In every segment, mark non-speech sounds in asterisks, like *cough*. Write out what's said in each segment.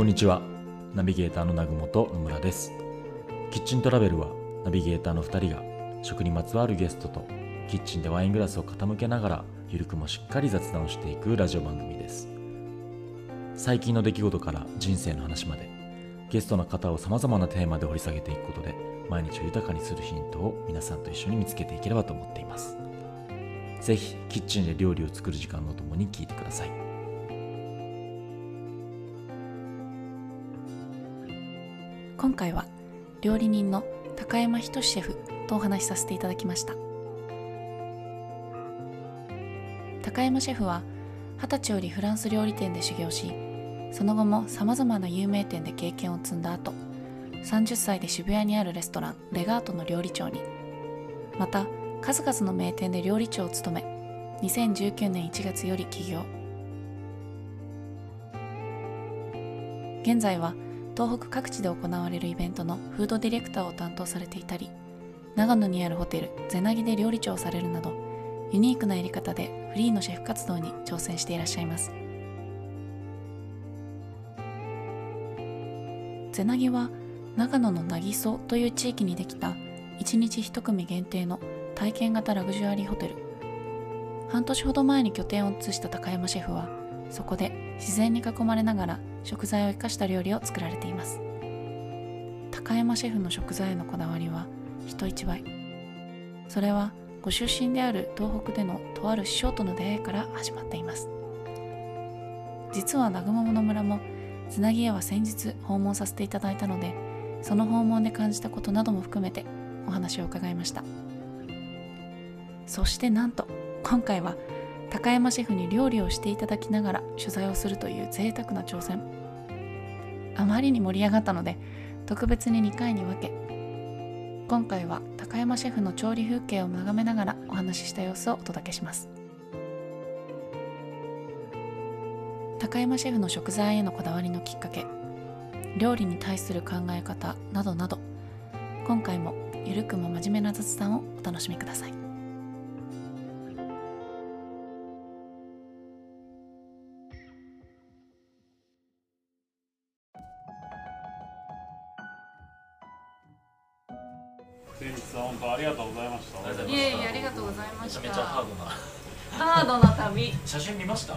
こんにちは。ナビゲーターの南雲と野村です。キッチントラベルはナビゲーターの2人が食にまつわるゲストとキッチンでワイングラスを傾けながらゆるくもしっかり雑談をしていくラジオ番組です。最近の出来事から人生の話までゲストの方をさまざまなテーマで掘り下げていくことで毎日を豊かにするヒントを皆さんと一緒に見つけていければと思っています。ぜひキッチンで料理を作る時間のともに聞いてください。今回は料理人の高山仁シェフとお話しさせていただきました。高山シェフは二十歳よりフランス料理店で修行しその後もさまざまな有名店で経験を積んだ後30歳で渋谷にあるレストランレガートの料理長に。また数々の名店で料理長を務め2019年1月より起業。現在は東北各地で行われるイベントのフードディレクターを担当されていたり長野にあるホテルゼナギで料理長をされるなどユニークなやり方でフリーのシェフ活動に挑戦していらっしゃいます。ゼナギは長野の渚という地域にできた1日1組限定の体験型ラグジュアリーホテル。半年ほど前に拠点を移した高山シェフはそこで自然に囲まれながら食材を生かした料理を作られています。高山シェフの食材へのこだわりは人一倍。それはご出身である東北でのとある師匠との出会いから始まっています。実は南雲野村もつなぎ屋は先日訪問させていただいたのでその訪問で感じたことなども含めてお話を伺いました。そしてなんと今回は高山シェフに料理をしていただきながら取材をするという贅沢な挑戦。あまりに盛り上がったので特別に2回に分け今回は高山シェフの調理風景を眺めながらお話しした様子をお届けします。高山シェフの食材へのこだわりのきっかけ料理に対する考え方などなど今回もゆるくも真面目な雑談をお楽しみください。ちゃめちゃハードなハードな旅写真見ました？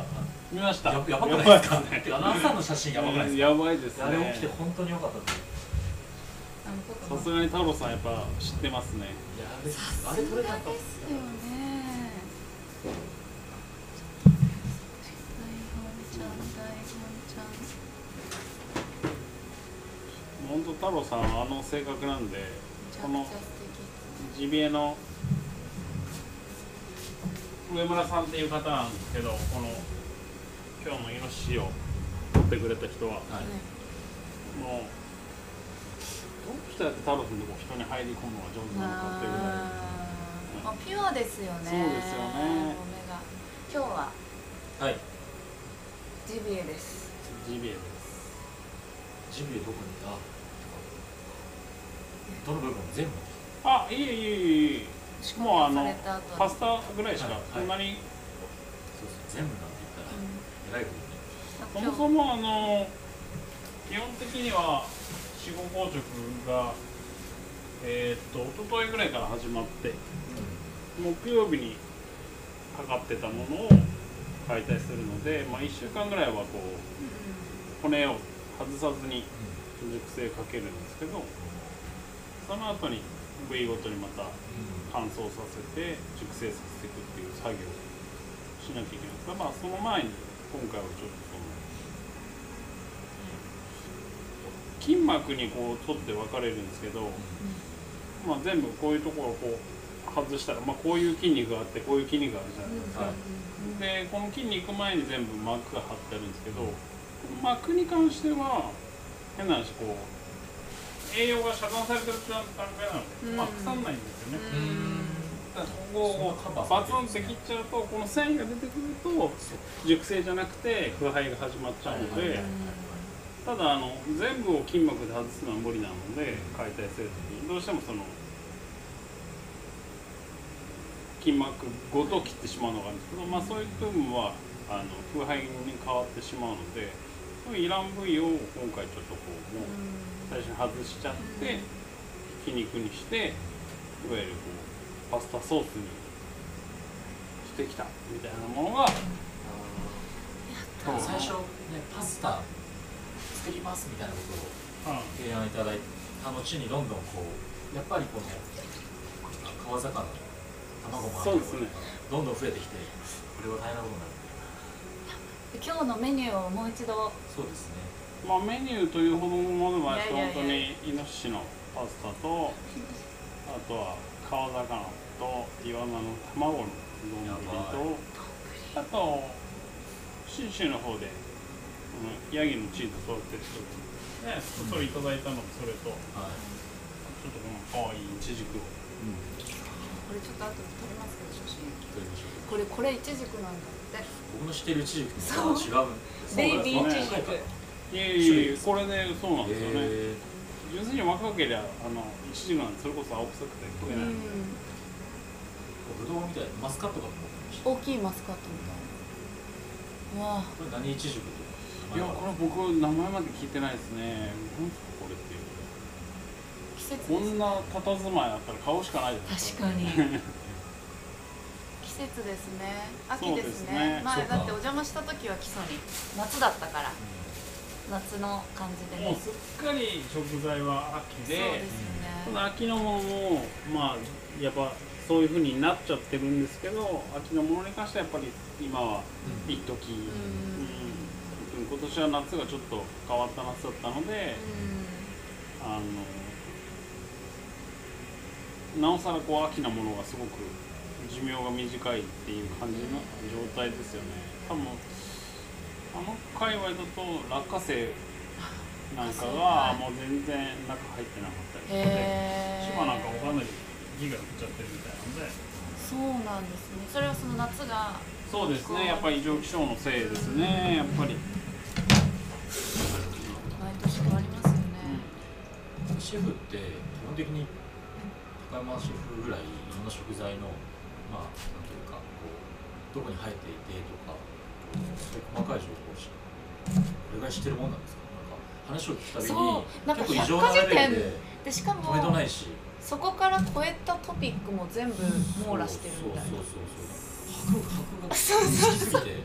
見ました。ややばくないですか？ね。てかアナウンサーの写真やばくないですか？やばいですね。あれ起きて本当に良かったですさすがに太郎さんやっぱ知ってますね。あれあれ撮れたかですよね本当太郎さんはあの性格なんで、このジビエの上村さんっていう方なんですけど、この今日のイノシシを取ってくれた人は、はい。もうどうしたら太郎さんのとこ人に入り込むのが上手なのかっていうぐらい。まあ、ピュアですよね。そうですよね。お米が。今日は。はい。ジビエです。ジビエです。ジビエどこにあどの部分全部？あ、いえいえいえいえ。もうあのパスタぐらいしかはい。そんなに、そ全部なんて言ったらえらいことに。そもそもあの基本的には死後硬直がえーっと一昨日ぐらいから始まって木曜日にかかってたものを解体するので、まあ、1週間ぐらいはこう骨を外さずに熟成かけるんですけどその後に部位ごとにまた乾燥させて熟成させていくっていう作業をしなきゃいけない。んですが、まあ、その前に今回はちょっとその筋膜にこう取って分かれるんですけど、まあ、全部こういうところをこう外したら、まあ、こういう筋肉があってこういう筋肉があるじゃないですか、でこの筋肉前に全部膜が張ってあるんですけどこの膜に関しては変な話こう栄養が遮断されてる段階なので、うん。まあ腐んないんですよね、うん。だからバツンって切っちゃうとこの繊維が出てくると熟成じゃなくて腐敗が始まっちゃうので、ただあの全部を筋膜で外すのは無理なので解体する時にどうしてもその筋膜ごと切ってしまうのがあるんですけど、まあ、そういう部分はあの腐敗に変わってしまうのでいらん部位を今回ちょっとこうもう最初に外しちゃってひき肉にしていわゆるこうパスタソースにしてきたみたいなものがそう最初ねパスタ作りますみたいなことをうん。提案いただいた後にどんどんこうやっぱりこの川魚の卵もあってそうですね。どんどん増えてきてこれは大変なことになる今日のメニューをもう一度そうですねまあメニューというほどのものでは本当にイノシシのパスタとあとは川魚とイワナの卵の丼とあと信州の方で、うん、ヤギのチーズ育てる人ねそれいただいたのとそれとちょはい、っとこの可愛いイチジクを。これちょっと後で撮りますけど写真。撮りましょう。これこれイチジクなんだって。僕の知ってるイチジクと違う。んですベイビーイチジクいやいやいやこれでそうなんですよね。へ純粋に若ければあのイチジクなんてそれこそ青臭くて食えない、うん。ーぶどうみたいなマスカットかと思ってました。大きいマスカットみたいな。わあ。これ何イチジクと？いやこれ僕名前まで聞いてないですね。何ですかこれっていう。季節こんな佇まいあったら買うしかないです確かに。季節ですね。秋ですね。ね。前だってお邪魔した時は基礎に。夏だったから夏の感じで。ねもうすっかり食材は秋でね。の秋のものもまあやっぱそういう風になっちゃってるんですけど秋のものに関してはやっぱり今は一時、うん。今年は夏がちょっと変わった夏だったのであのなおさらこう秋なものがすごく寿命が短いっていう感じの状態ですよね。多分あの界隈だと落花生なんかがもう全然中入ってなかったりとかでへえ千葉なんかおかなりギガ降っちゃってるみたいなので。そうなんですね。それはその夏がそうですね。やっぱり異常気象のせいですね。やっぱり、毎年変わりますよね、シェフって基本的に高山シェフぐらいいろんな食材のまあなんというかこうどこに生えていてとか細かい情報をしこれぐらい知ってるもんなんですか？なんか話を聞くたびにそうなんか結構異常なレベルででしかも止めどないし。そこから超えたトピックも全部網羅してるみたいな。そうそうそうそう。白白が好きすぎて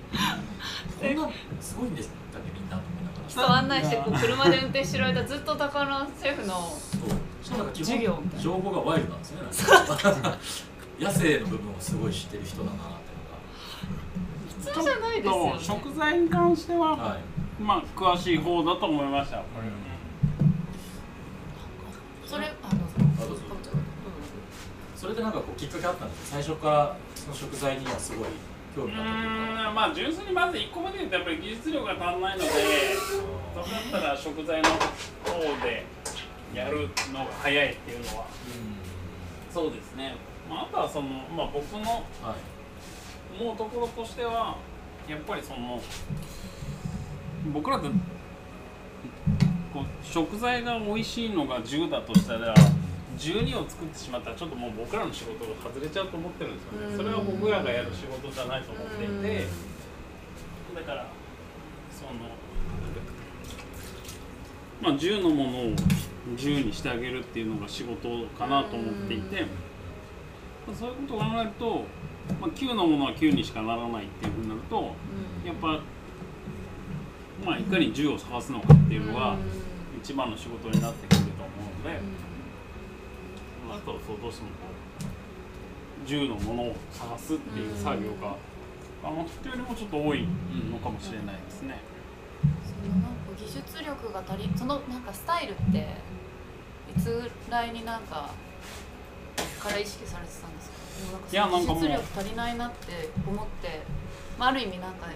こんなすごいんです。だねみんなと思いながら。人案内してこう車で運転してる間ずっと高野シェフのそう。しかもなんか基授業みたいな。本情報がワイルドなんですよね。*laughs* 野生の部分をすごい知ってる人だなって普通じゃないですよね。と食材に関しては、はい。まあ詳しい方だと思いましたこれ、それあのあどうぞそれでなんかこうきっかけあったんですよ最初からその食材にはすごい興う味があったまあ純粋にまず1個目で言うとやっぱり技術力が足んないのでそれだったら食材の方でやるのが早いっていうのは。そうですね、まあ、あとはその、まあ、僕のうんはい思うところとしてはやっぱりその僕らってこう食材が美味しいのが10だとしたら12を作ってしまったらちょっともう僕らの仕事が外れちゃうと思ってるんですようん。ねそれは僕らがやる仕事じゃないと思っていてだからそのまあ10のものを10にしてあげるっていうのが仕事かなと思っていてまあそういうことを考えると、まあ、9のものは9にしかならないっていうふうになるとやっぱまあいかに10を探すのかっていうのが一番の仕事になってくると思うので、あとそうどうしてもこう10のものを探すっていう作業があの人よりもちょっと多いのかもしれないですね。そのなんか技術力が足りそのなんかスタイルっていつぐらいになんかから意識されてたんですか？いやなんかもう。技術力足りないなって思って、まあ、ある意味なんか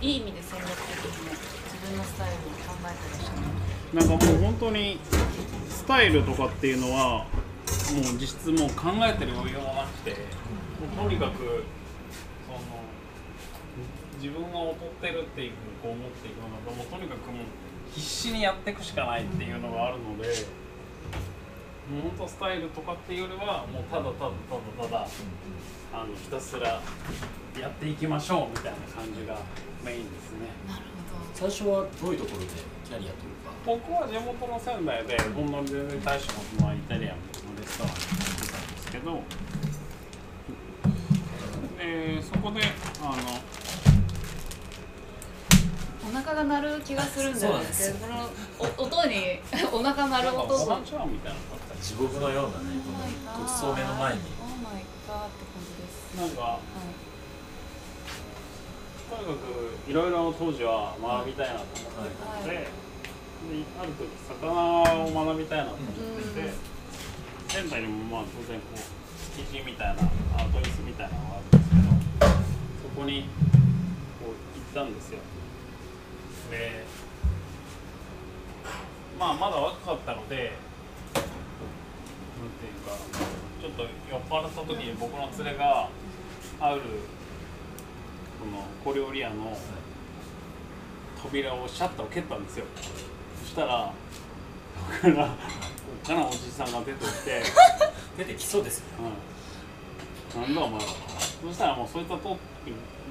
いい意味で戦略的に自分のスタイルを考えてらっしゃるなんかもう本当にスタイルとかっていうのはもう実質もう考えてる余裕もなくてもうとにかくその自分が劣ってるっていうふうにこう思っていくのがもうとにかくもう必死にやっていくしかないっていうのがあるのでもう本当スタイルとかっていうよりはもうただただただただあのひたすらやっていきましょうみたいな感じがメインですね。なるほど。最初はどういうところでキャリアというか？僕は地元の仙台でほんのり全然大したことないイタリアンのレストランに行ってたんですけどでそこであのお腹が鳴る気がするんだよね。このお音に *laughs* お腹鳴るなんか音なのがあったり地獄のようなねこのごちそう目の前に。オーマイガーって感じです。なんかはいとにかくいろいろ当時は学びたいなと思ってたので,、はい。である時魚を学びたいなと思ってて、うん。仙台にもまあ当然こう築地みたいなアートイスみたいなのがあるんですけどそこにこう行ったんですよでまあまだ若かったのでなんていうかちょっと酔っ払った時に僕の連れがあるその小料理屋の扉をシャッターを蹴ったんですよ。そしたら僕からおっかなおじさんが出てきて *laughs* 出てきそうですようん、なんだお前は。そしたらもうそいつはと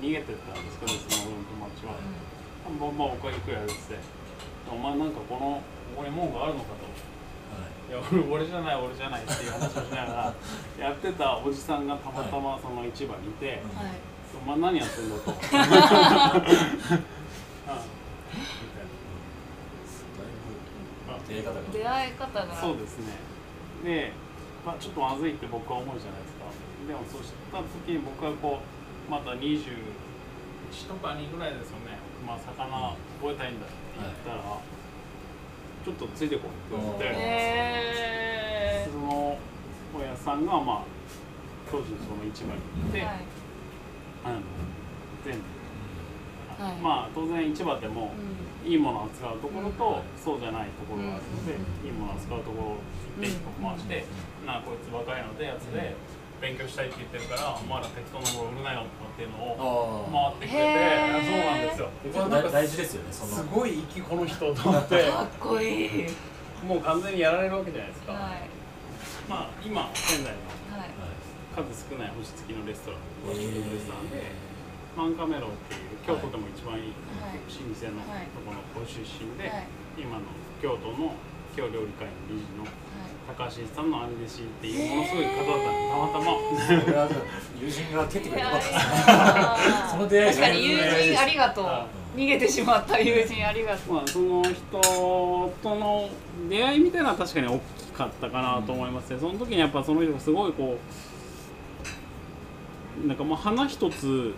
逃げてったんですけどその俺の友達は「まあ、まあ、僕は行くやる」っつって「お前なんかこのここに門があるのか」と。い。や俺俺じゃない俺じゃないっていう話をしながら *laughs* やってたおじさんがたまたまその市場にいてはい「お前何やってんだ」と。*laughs* うん。出会い方が。出会い方が。そうですね。で、まあ、ちょっとまずいって僕は思うじゃないですか。でもそうした時に僕はこうまだ21とか2ぐらいですよねまあ魚覚えたいんだって言ったら、ちょっとついてこいって言って、へそのおやさんがまあ当時その市場に行って、ーはい。あの全部、はい。まあ当然市場でもうん。いいものを扱うところと、そうじゃないところがあるので、うん。いいものを扱うところを一遍一個回して、なあこいつ若いのでやつで勉強したいって言ってるから、お前ら適当なもの売るなよとかっていうのをあ回ってくれて、へー。そうなんですよ。あこれ大大事ですよねその。すごい生きこの人と思って、かっこいいもう完全にやられるわけじゃないですか。はい。まあ今仙台のはい数少ない星付きのレストラン、えーレストランで、マンカメロっていう京都でも一番いいはい。老舗のはいところのご出身で、はい。今の京都の京料理会の理事のはい高橋さんの兄弟子っていうものすごい方だったたま。たま友人が蹴ってくれてよかった。*laughs* その出会い確かに友人ありがとう。あ逃げてしまった友人ありがとう。まあその人との出会いみたいなのは確かに大きかったかなと思いますね、その時にやっぱその人がすごいこうなんかまあ花一つ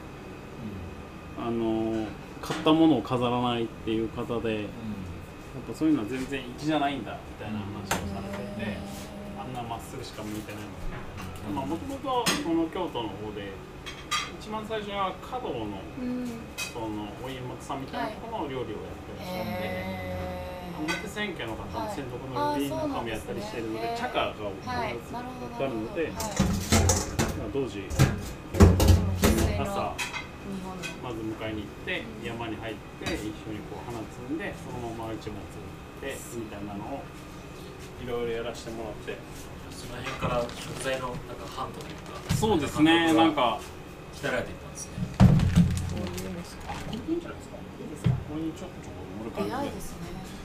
あの買ったものを飾らないっていう方でやっぱそういうのは全然粋じゃないんだみたいな話をされてて、あんなまっすぐしか向いてないのでまあもともとその京都の方で一番最初は華道のうん。そのお家元さんみたいなところの料理をやってらっしゃって、へ表千家の方もはい専属の料理なんかもやったりしてるので、あー茶化がなんですね。必ずはいなるので、はい。まあ同時朝まず迎えに行って山に入って一緒にこう花摘んでそのまま市物売ってみたいなのをいろいろやらせてもらってその辺から食材のなんかハントというかそうですねなんか鍛えられていったんですね。これいいんじゃないですか？いいですか？これにちょこちょこ盛る感じ。出会いですね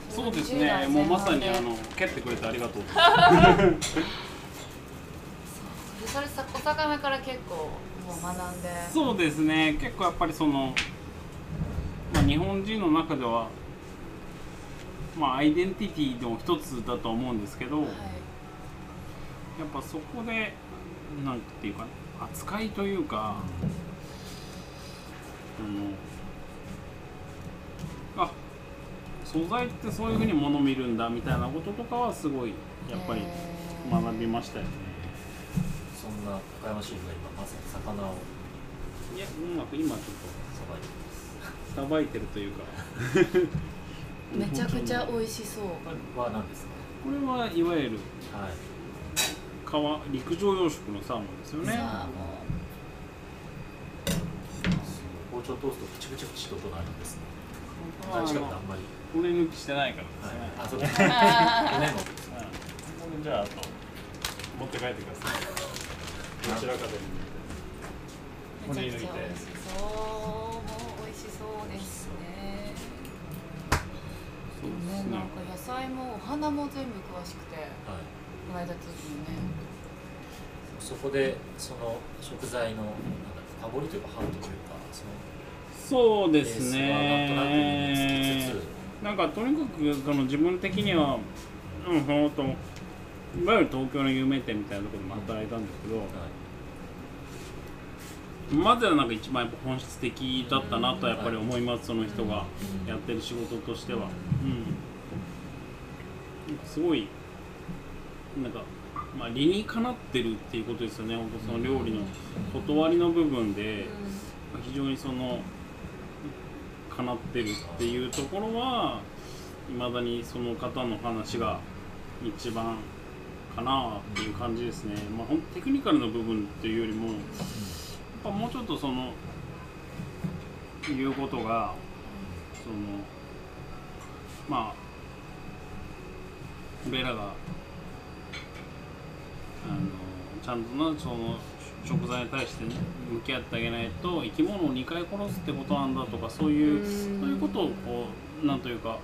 そうです20代ねもうまさにあの蹴ってくれてありがとう。それさお魚から結構もう学んで。そうですね結構やっぱりその、まあ、日本人の中ではまあアイデンティティの一つだと思うんですけど、はいやっぱそこでなんていうか扱いというか、あのあ素材ってそういうふうにもの見るんだみたいなこととかはすごいやっぱり学びましたよね。そんな高山シェフが今まさに魚を。いやうまく今ちょっさばいてます。とさばいてるというか。めちゃくちゃ美味しそう。これは何ですか？これはいわゆるはい川陸上養殖のサーモンですよね。さあも包丁通すとプチプチプチと音があるんですね。あんまり。骨抜きしてないからですね。あそう。ですうねあ骨のうんこれじゃああと持って帰ってください。どちらかで。ーめちゃくちゃ美味しそう。もう美味しそうですね。なんか野菜もお花も全部詳しくて。はいこの間時にね。そこでその食材のなんだ深掘りというかハートというかそのそうですはなんとなく身につねなんかとにかくその自分的にはうんほんといわゆる東京の有名店みたいなところでも働いたんですけど、はいまずはなんか一番やっぱ本質的だったなとやっぱり思いますその人がやってる仕事としては。うん。すごいなんかまあ理にかなってるっていうことですよね。その料理の断りの部分で非常にそのかなってるっていうところはいまだにその方の話が一番かなっていう感じですね。まあほんテクニカルな部分っていうよりもやっぱもうちょっとその言うことがそのまあ俺らがあのちゃんとなその食材に対して、ね、向き合ってあげないと生き物を2回殺すってことなんだとかそういうそういうことをこうなんというか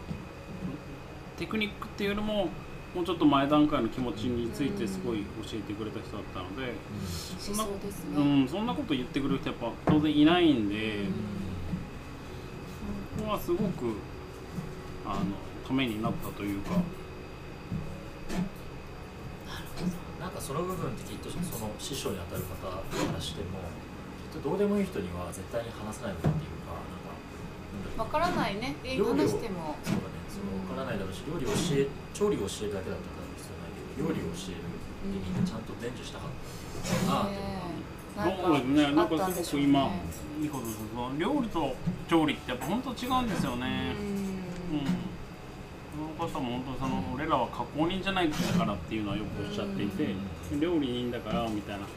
テクニックっていうよりももうちょっと前段階の気持ちについてすごい教えてくれた人だったので。そんなこと言ってくれる人やっぱ当然いないんで、そこはすごくあのためになったというか、なんかその部分ってきっとその師匠に当たる方からしてもきっとどうでもいい人には絶対に話せない部分っていうかなんかわからないね。え料理を話しても。そうだね。その分からないだろうし料理を教え調理を教えるだけだったら多分必要ないけど料理を教える意味でちゃんと伝授したかったなっていうのがねなんかね、なんかあったんでしょうすごく今、ねいいことです。その料理と調理ってやっぱ本当違うんですよね。うん。その方も本当その俺らは加工人じゃないからっていうのはよくおっしゃっていて、料理人だからみたいな。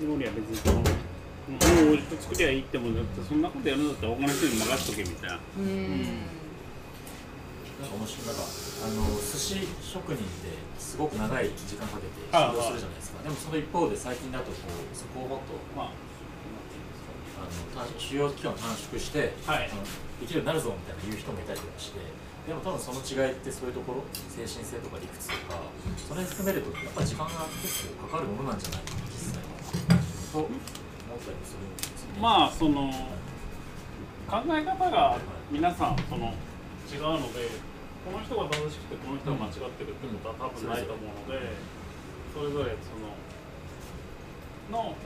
うん。料理は別にその。もう美味しく作りゃいいってもんだってそんなことやるんだったら他の人に任しとけみたいな。うんなんか面白いなんかあの寿司職人ってすごく長い時間かけてああ修行するじゃないですかでもその一方で最近だとこうそこをもっとまあ。あの短修行期間を短縮して、はいあのできるようになるぞみたいな言う人もいたりとかしてでも多分その違いってそういうところ精神性とか理屈とかそれに含めるとやっぱ時間が結構かかるものなんじゃないか実際は。と思ったりもするんですよね。まあその考え方が皆さんその違うのでこの人が正しくてこの人が間違ってるってことは多分ないと思うのでそれぞれそのの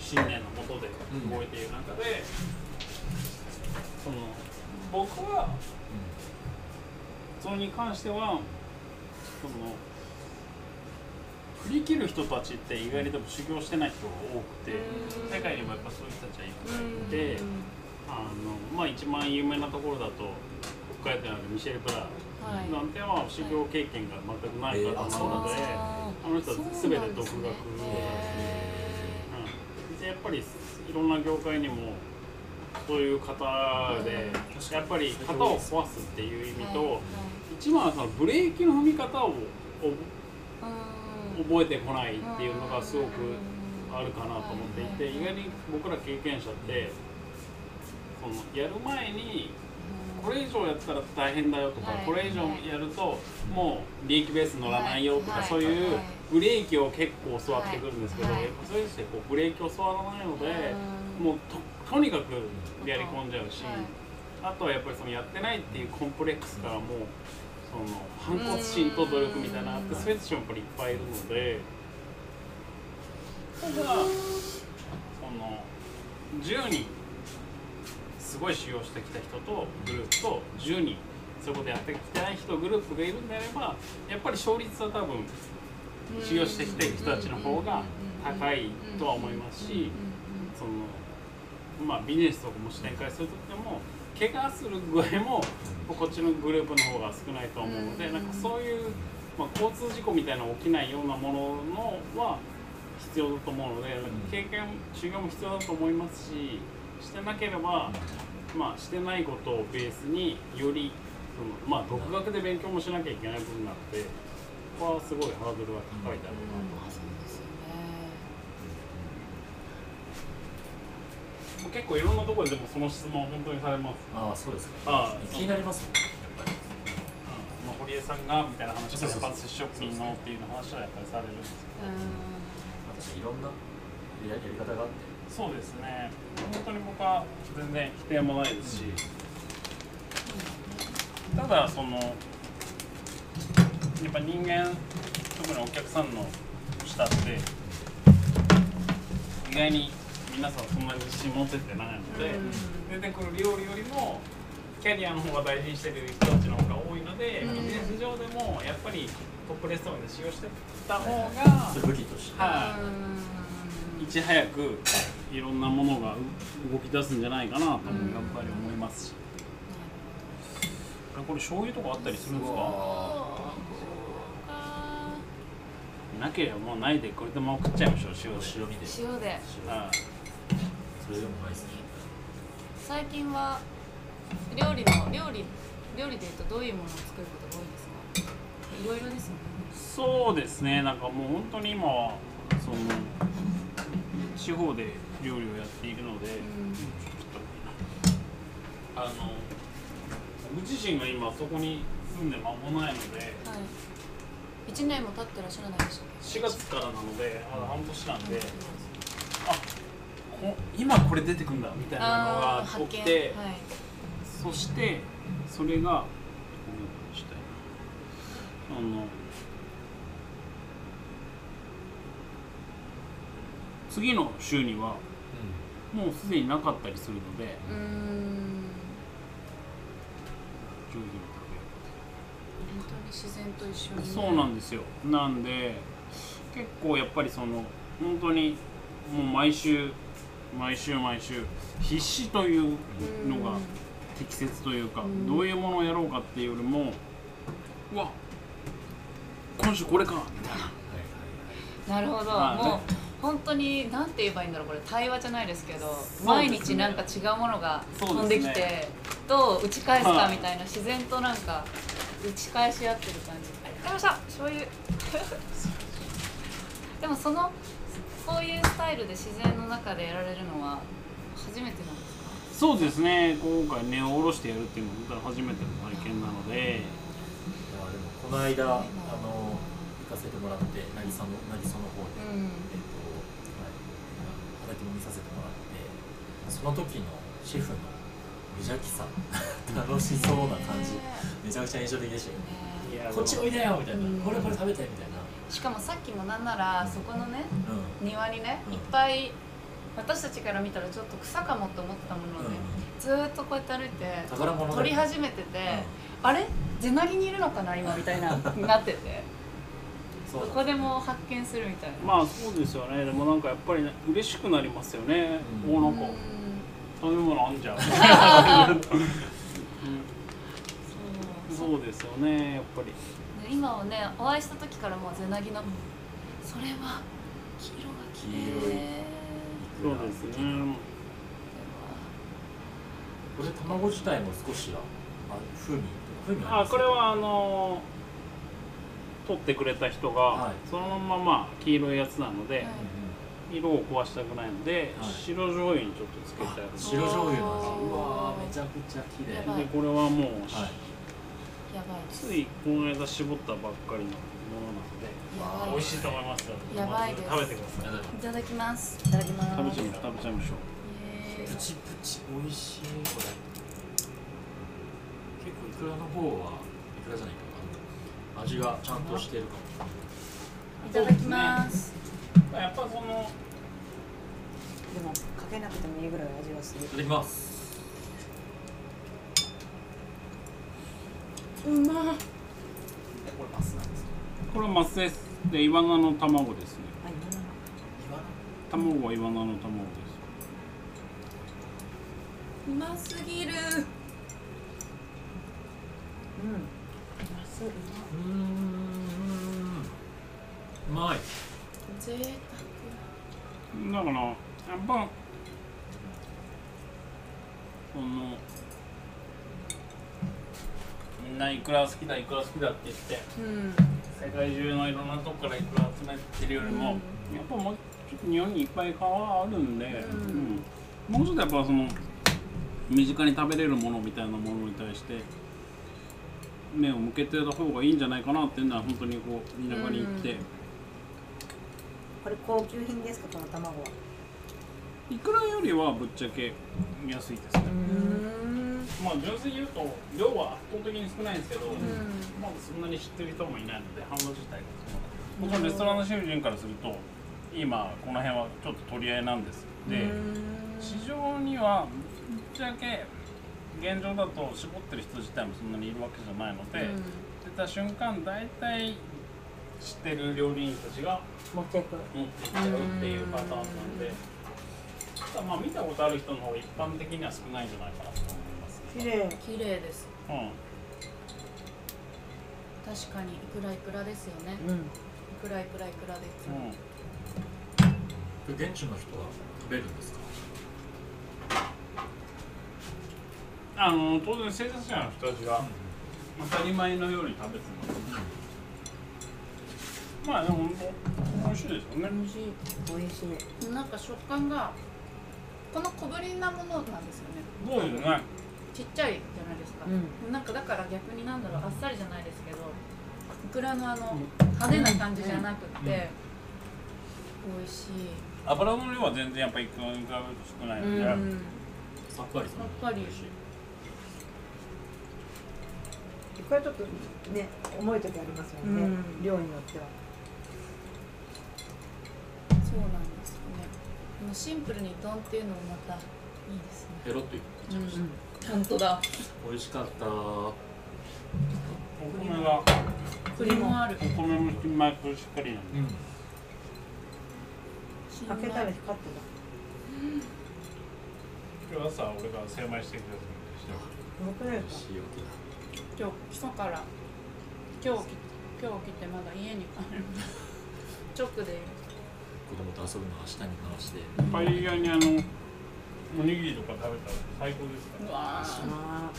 信念のもとで動いている中でその僕はそれに関してはその振り切る人たちって意外にでも修行してない人が多くて世界にもやっぱそういう人たちはいっぱいいてあのまあ一番有名なところだと北海道にあるミシェル・ブラはい。ーなんては修行経験が全くない方なので、ああの人は全て独学そうなんですねうん、でやっぱりいろんな業界にもそういう方でやっぱり型を壊すっていう意味と、一番はそのブレーキの踏み方を覚えてこないっていうのがすごくあるかなと思っていて意外に僕ら経験者ってそのやる前にこれ以上やったら大変だよとか、はい。これ以上やるともう利益ベース乗らないよとか、はい。そういうはいブレーキを結構教わってくるんですけど、はい。やっぱそういう人ってこうブレーキを教わらないので、うん。もうととにかくやり込んじゃうし、はい。あとはやっぱりそのやってないっていうコンプレックスからもうその反骨心と努力みたいなってうん。そういう人もやっぱりいっぱいいるのでただその10人すごい修行してきた人とグループと10人そういうことやってきてない人グループがいるんであればやっぱり勝率は多分修行してきてる人たちの方が高いとは思いますしそのまあビジネスとかも展開する時でも怪我する具合もこっちのグループの方が少ないと思うのでなんかそういう、まあ、交通事故みたいなの起きないようなもののは必要だと思うので経験修行も必要だと思いますししてなければまあしてないことをベースによりそのまあ独学で勉強もしなきゃいけない部分があってここはすごいハードルが高いだろうなと。そうですよね結結構いろんなところででもその質問本当にされます。ああそうですか。ああ気になりますもんねやっぱり。まあ、堀江さんがみたいな話とかやっぱ寿司職人のっていう話はやっぱりされるんですけ私いろんなややり方があって。どそうですね。本当に僕は全然否定もないですし、ただそのやっぱ人間特にお客さんの下って意外に皆さんそんなに自信持ってってないので、出てくる料理よりもキャリアの方が大事にしてる人たちの方が多いので、うん。ビジネス上でもやっぱりトップレストランで使用してた方が、武器として。はい。いち早くいろんなものが動き出すんじゃないかなともやっぱり思いますし、これ醤油とかあったりするんですか？なければもうないでこれでもう食っちゃいましょう塩で。白身で塩で。塩はいそれでもうまいですね最近は料理の料理料理でいうとどういうものを作ることが多いですか？いろいろですよねそうですね。なんかもう本当に今はその地方で料理をやっているので、あの僕自身が今そこに住んで間もないのではい。1年も経ってらっしゃらないでしょ4月からなのでまだ半年なんであこ今これ出てくんだみたいなのが起きて、はい。そしてそれがあの次の週にはもうすでになかったりするのでうーん。上品に本当に自然と一緒に、ね、そうなんですよ。なんで結構やっぱりその本当にもう毎週毎週毎週必死というのが適切というか、うん。どういうものをやろうかっていうよりもうわ今週これかみたいな。なるほど、はい。もう本当に何て言えばいいんだろう。これ対話じゃないですけど毎日なんか違うものが飛んできて、どう打ち返すかはいみたいな自然となんか打ち返し合ってる感じ。ありがとうございました醤油 *laughs* でもそのこういうスタイルで自然の中でやられるのは初めてなんですか？そうですね。今回根を下ろしてやるっていうのは本当に初めての体験なので。いやでもこの間あの行かせてもらって渚の渚の方で、うん。えっと、はい、畑も見させてもらってその時のシェフの無邪気さ *laughs* 楽しそうな感じ。めちゃくちゃ印象的でしたよね。いやこっちおいでよみたいな、うん。これこれ食べてみたいな、しかもさっきもなんならそこのねう庭にね、うん。いっぱい私たちから見たらちょっと草かもって思ってたものをね、ずーっとこうやって歩いて撮り始めてて、あれ？ゼナギにいるのかな今みたいな *laughs* なってて。どこでも発見するみたいな、まあそうですよね。でもなんかやっぱりね嬉しくなりますよね、うん。おなんかうん。食べ物あんじゃん、*laughs* そう。そうですよねやっぱり。で今はねお会いした時からもうゼナギのそれは黄色が綺黄色い。麗そうですね。これ卵自体も少しはあ風味風味あこれはあの取ってくれた人が、はい。そのまままあ黄色いやつなので、はい。色を壊したくないので、はい。白醤油にちょっとつけてある。白醤油なんですうわーめちゃくちゃ綺麗。でこれはもう、はいやばいついこの間絞ったばっかりのものなので美味しいと思いますよ。やばいです。食べてください。いただきます。いただきます。食べちゃい食べちゃいましょうプチプチ美味しいこれ。結構イクラの方はいくらじゃないかあの味がちゃんとしてるかも。いただきます。やっぱそのでもかけなくてもいいぐらい味がする。いただきますうまっこれマスなんですかこれはマスですでイワナの卵ですね。卵はイワナの卵です。うますぎる。うん。うーん。うまい。贅だからやっぱそのみんなイクラ好きだイクラ好きだって言って沢うん世界中のいろんなとこからイクラ集めてるよりも、うん。やっぱもうちょっと日本にいっぱい川あるんで、うん。うん。もうちょっとやっぱその身近に食べれるものみたいなものに対して目を向けてた方がいいんじゃないかなっていうのは本当にこう田舎に行って。これ高級品ですかこの卵は。いくらよりはぶっちゃけ安いですね。うんまあ純粋に言うと量は圧倒的に少ないんですけど、まだそんなに知ってる人もいないので販路自体が。僕はレストランの主人からすると今この辺はちょっと取り合いなんですで市場にはぶっちゃけ現状だと絞ってる人自体もそんなにいるわけじゃないので、出た瞬間大体知ってる料理人たちが持っていく持っていっちゃうっていうパターンなんで、ただまあ見たことある人の方が一般的には少ないんじゃないかなと。綺麗。綺麗です。うん。確かにいくらいくらですよね。うん。いくらいくらいくらで。す、うん、現地の人は食べるんですか？あの当然生産者の人たちが当たり前のように食べてます、まあでも本当美味しいですよね。美味しい。美味しい。なんか食感がこの小ぶりなものなんですよね。そうですねちっちゃいじゃないですか、うん。なんかだから逆になんだろうあっさりじゃないですけどいくらのあの派手な感じじゃなくて、美味しい。油の量は全然やっぱりいくらに比べると少ないので、うん。さっぱり。するさっぱり。美味しい。これちょっとね重い時ありますよね、うん。量によっては。そうなんですよね。シンプルにドンっていうのもまたいいですね。ペロッといけちゃいました、本当だ。美味しかった。お米が栗もあるお米もしまくしっかりなんでうん。開けたら光って今日朝俺が精米してきた時でした。今日基礎から今日き今日来てまだ家に帰る。*laughs* 直で。子供と遊ぶのは下に回して。パエリアにあのおにぎりとか食べたら最高ですから。うわー。あ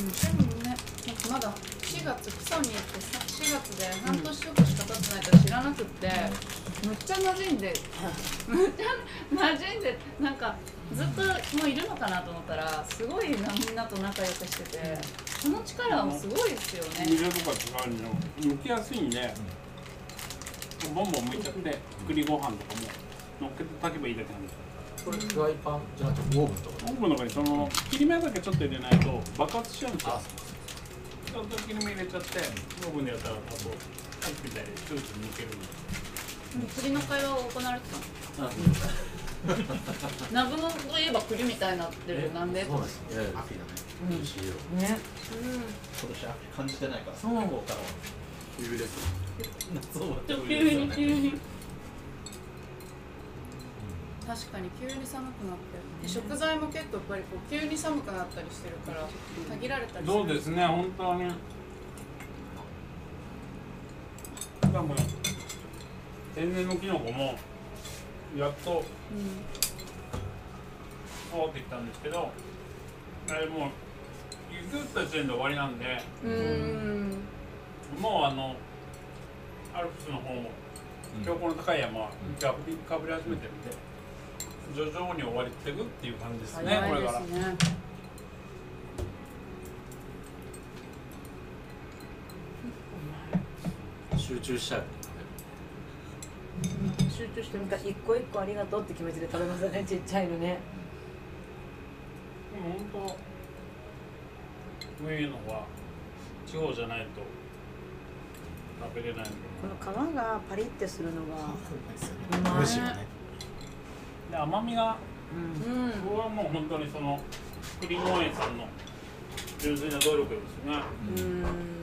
うんでもねなんかまだ4月基礎に行ってさ4月で半年ちょっとしか経ってないから知らなくって、むっちゃ馴染んでむっちゃ馴染んでなんかずっともういるのかなと思ったらすごいなみんなと仲良くしててその力はすごいですよね。水とか違うの剥きやすいんで、ボンボン剥いちゃって栗ご飯とかも乗っけて炊けばいいだけなんですよ。これフライパンじゃなくてオーブンとか。オーブンの中にその切り目だけちょっと入れないと爆発しちゃうんですよちょっと切り目入れちゃってオーブンでやったらあとさっきみたいにちょいちょい抜けるんで栗の会話を行われてたのあナグモと。いえば栗みたいになってるなん。でそうですいやいや秋だね。美味しいよあね。今年秋感じてないから。うん。こうからは冬です夏終わってちょ冬急に急に確かに急に寒くなって。食材も結構やっぱりこう急に寒くなったりしてるから限られたりするそうですね本当に。しかも天然のキノコもやっとうん。変わってきたんですけどあれもう雪降った時点で終わりなんでうーん。もうあのアルプスの方も標高の高い山は雪が降りかぶり始めてるんで徐々に終わりていくっていう感じですね早いでこれから。集中しちゃう集中してなんか一個一個ありがとうって気持ちで食べますよね *laughs* ちっちゃいのね。でも本当こういうのは地方じゃないと食べれないんでこの皮がパリってするのがうまいで甘みがうん。うんこれはもう本当にその栗農園さんの純粋な努力ですね。うーん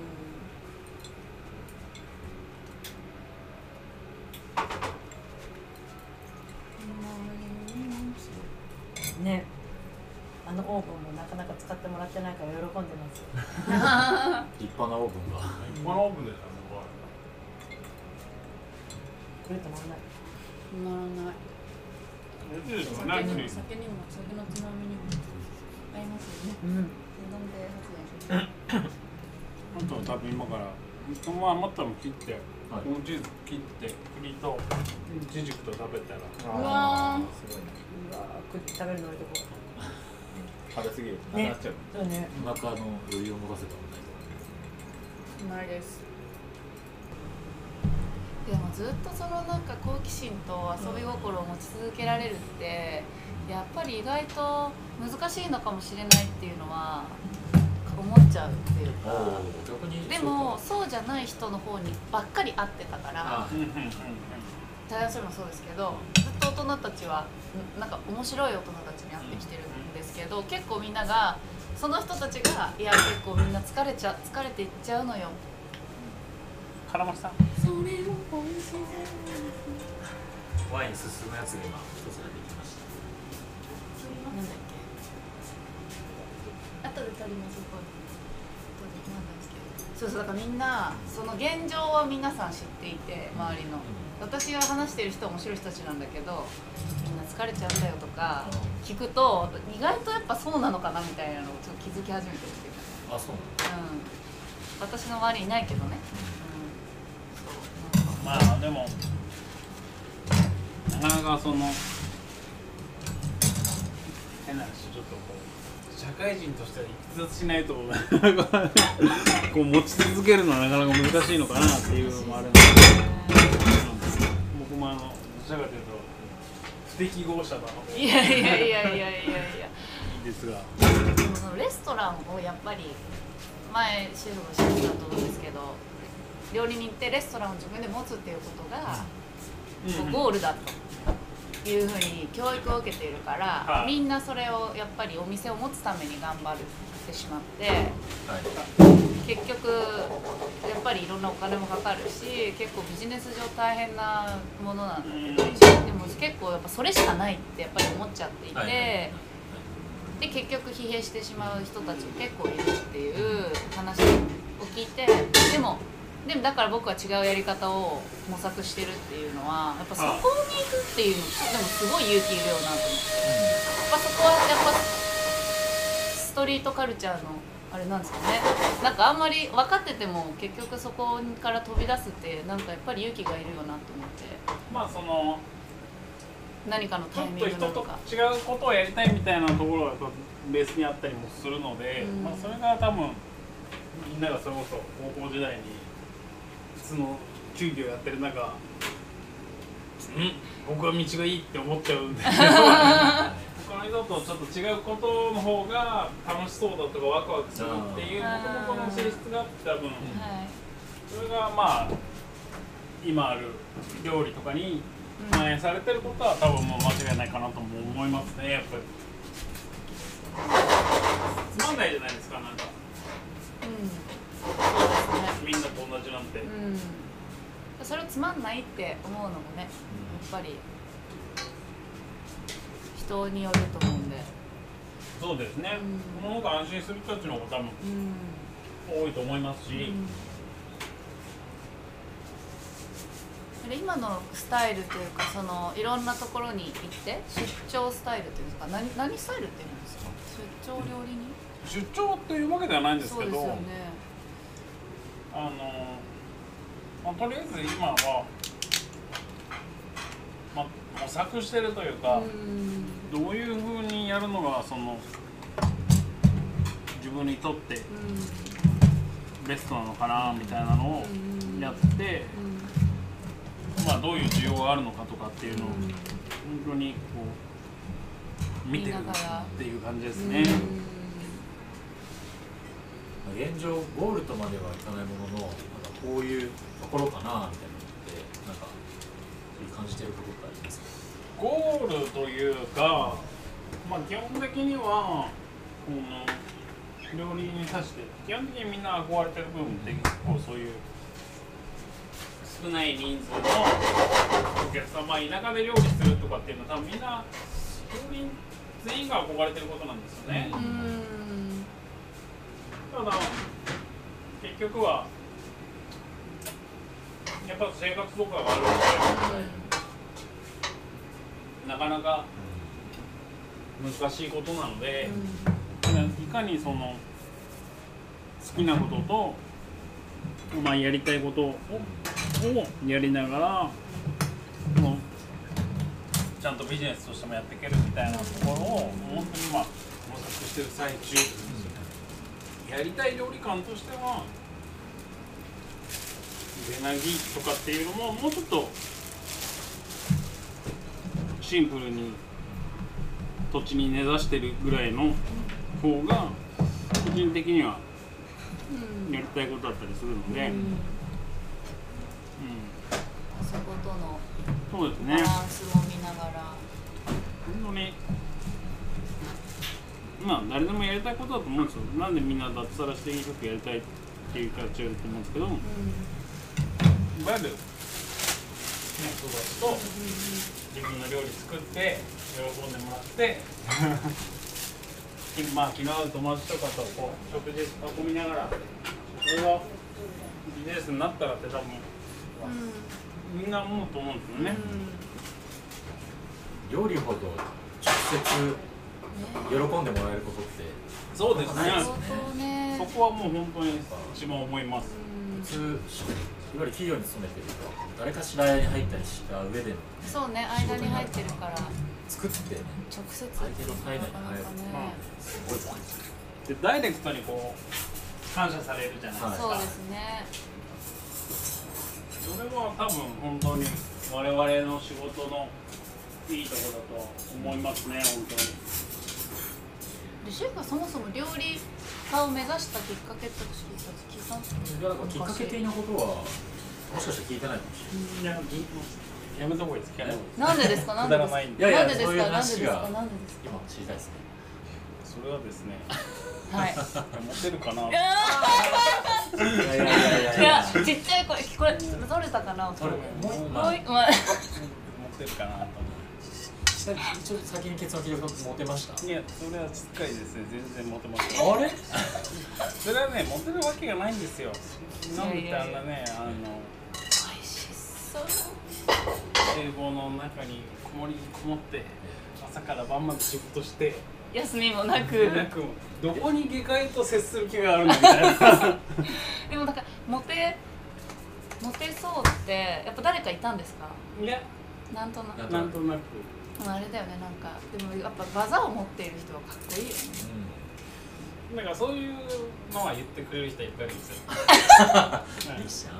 で発電してあとは多分今からまあ余ったの切ってはい。このチーズ切って栗とイチジクと食べたら。うわすごいね。うわー食って食べるの置いとこ食べ過ぎるね。なくなっちゃう。うそうね。お腹の余裕を持たせたもんないうまいです。でもずっとそのなんか好奇心と遊び心を持ち続けられるってやっぱり意外と難しいのかもしれないっていうのは思っちゃうっていうか。でもそうじゃない人の方にばっかり会ってたから。あ。うんうんうん。大学生もそうですけどずっと大人たちはんなんか面白い大人たちに会ってきてるんですけど結構みんながその人たちがいや結構みんな疲れちゃ疲れていっちゃうのよ。絡ましたそれを美味しワイン進むやつが今一つ出てりますこそうそうだからみんなその現状は皆さん知っていて周りの。私が話してる人は面白い人たちなんだけどみんな疲れちゃうんだよとか聞くと意外とやっぱそうなのかなみたいなのをちょっと気づき始めてるっていうかあそう。うん。私の周りにいないけどね、うん、そう。まあでもなかなかその変な話ちょっとこう社会人としては逸脱しないと *laughs* こう持ち続けるのはなかなか難しいのかなっていうのもあるんで。僕もあのどちらかというと不適合者なの。でいいやいやいやいやいや。いやいですが。でもそのレストランをやっぱり前シェフもシェフだと思うんですけど料理人ってレストランを自分で持つっていうことが、こうゴールだというふうに教育を受けているから、はい。みんなそれをやっぱりお店を持つために頑張ってしまってはい。結局やっぱりいろんなお金もかかるし結構ビジネス上大変なものなんだけど、でも結構やっぱそれしかないってやっぱり思っちゃっていて。はい。で結局疲弊してしまう人たちも結構いるっていう話を聞いてでもでもだから僕は違うやり方を模索してるっていうのはやっぱそこに行くっていうのでもすごい勇気いるよなと思って。やっぱそこはやっぱストリートカルチャーのあれなんですかね。なんかあんまり分かってても結局そこから飛び出すってなんかやっぱり勇気がいるよなと思って。まあその何かのタイミングなのか。違うことをやりたいみたいなところがベースにあったりもするので、うん。まあ、それが多分みんながそれこそ高校時代に普通の球技をやってる中うん。僕は道がいいって思っちゃうんで。*laughs* 他の人とちょっと違うことの方が楽しそうだとかワクワクするっていうもともとの性質があって多分はい。それがまあ今ある料理とかに反映されてることは多分もう間違いないかなとも思いますねやっぱり。つまんないじゃないですかなんか。うんみんなと同じなんて、うん、それをつまんないって思うのもねやっぱり人によると思うんで、そうですね、うん。この方が安心する人たちの方が多分うん。多いと思いますし、で今のスタイルというかそのいろんなところに行って出張スタイルっていうんですか？何何スタイルっていうんですか？出張料理人？出張っていうわけではないんですけどそうですよねあの、まあ、とりあえず今は、まあ、模索してるというか、うん。どういうふうにやるのがその自分にとってうん。ベストなのかなみたいなのをうん。やって、うん。まあ、どういう需要があるのかとかっていうのをうん。本当にこう見てるっていう感じですね。現状ゴールとまではいかないもののなんかこういうところかなみたいなのってなんかそういう感じてるところってありますか？ゴールというか、まあ、基本的にはこの料理に対して基本的にみんな憧れてる部分って結構そういう少ない人数のお客様田舎で料理するとかっていうのは多分みんな料理全員が憧れてることなんですよね。うんただ結局はやっぱ生活とかがあるのでなかなか難しいことなので、いかにその好きなことと、まあ、やりたいことををやりながらもちゃんとビジネスとしてもやっていけるみたいなところを本当にまあ模索してる最中。やりたい料理感としては出なぎとかっていうのももうちょっとシンプルに土地に根ざしてるぐらいの方が個人的にはうん。やりたいことだったりするので、うん。そことのそうですね。バランスも見ながら、本当にまあ誰でもやりたいことだと思うんですよ。なんでみんな脱サラしていい曲やりたいっていう形をやると思うんですけど。いわゆるね友達と自分の料理作って喜んでもらって。*laughs* まあ気の合う友達とかとこう食事囲みながらそれがビジネスになったらって多分みんな思うと思うんですよね。料理ほど直接喜んでもらえることってそうですね。ねそこはもう本当に一番思います。普通いわゆる企業に勤めてると誰かしらに入ったりした上でのそうね間に入ってるから直作ってね接相手の体内に入るすごいことでダイレクトにこう感謝されるじゃないですか。そうですねそれは多分本当に我々の仕事のいいところだと思いますね本当に。でシェフがそもそも料理家を目指したきっかけって聞いた聞いたんですかきっかけ的なことはもしかしたら聞いてないかもしれない。いややめた方がいいです。なんでですか？*laughs* なんでですか？ないんで。いやいやなんでですか？なんでですか？なんでです今知りたいですね。それはですね、かはい。モテるかな？*laughs* いやいやいやいや。いやちっちゃい声聞こえ取れたかな？取れもうもうまあいまあモテるかなと思一応先に結論聞いてモテましたって。いや、それはしっかりですね。全然モテますよ。あれ？それはね、モテるわけがないんですよ。なんであんなね、あの。美味しそう英語の中にこもりこもって朝から晩まで仕事して休みもなくどこに下界と接する気があるんだみたいな *laughs* でもなんかモテモテそうってやっぱ誰かいたんですか？いやなんとなくなんとなくでもあれだよねなん。かでもやっぱ技を持っている人はかっこいいよね。なん。かそういうのは言ってくれる人はいっぱいいるんですよ、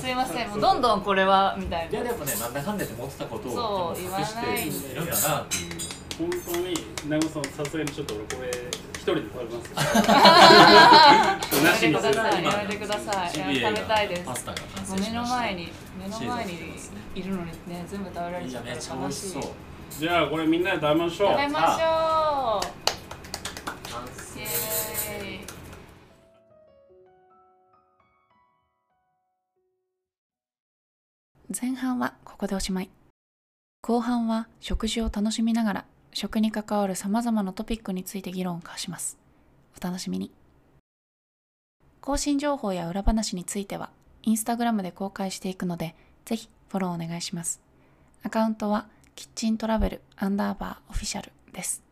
すいませんもうどんどんこれはみたいないやでもねなんだかんだって持ってたことそうを多分隠して言わないんだなっていう。本当に長野さんさすがにちょっと俺これ一人で食べますよ。*laughs* やめてください。今やめてくださいジビエが食べた。いです目の前に目の前にいるのにね全部食べられいちゃったら悲しい。味しそう。じゃあこれみんなで食べましょう。食べましょ完う成。イエーイ前半はここでおしまい。後半は食事を楽しみながら食に関わるさまざまなトピックについて議論を交わします。お楽しみに。更新情報や裏話についてはインスタグラムで公開していくのでぜひフォローお願いします。アカウントはキッチントラベルアンダーバーオフィシャルです。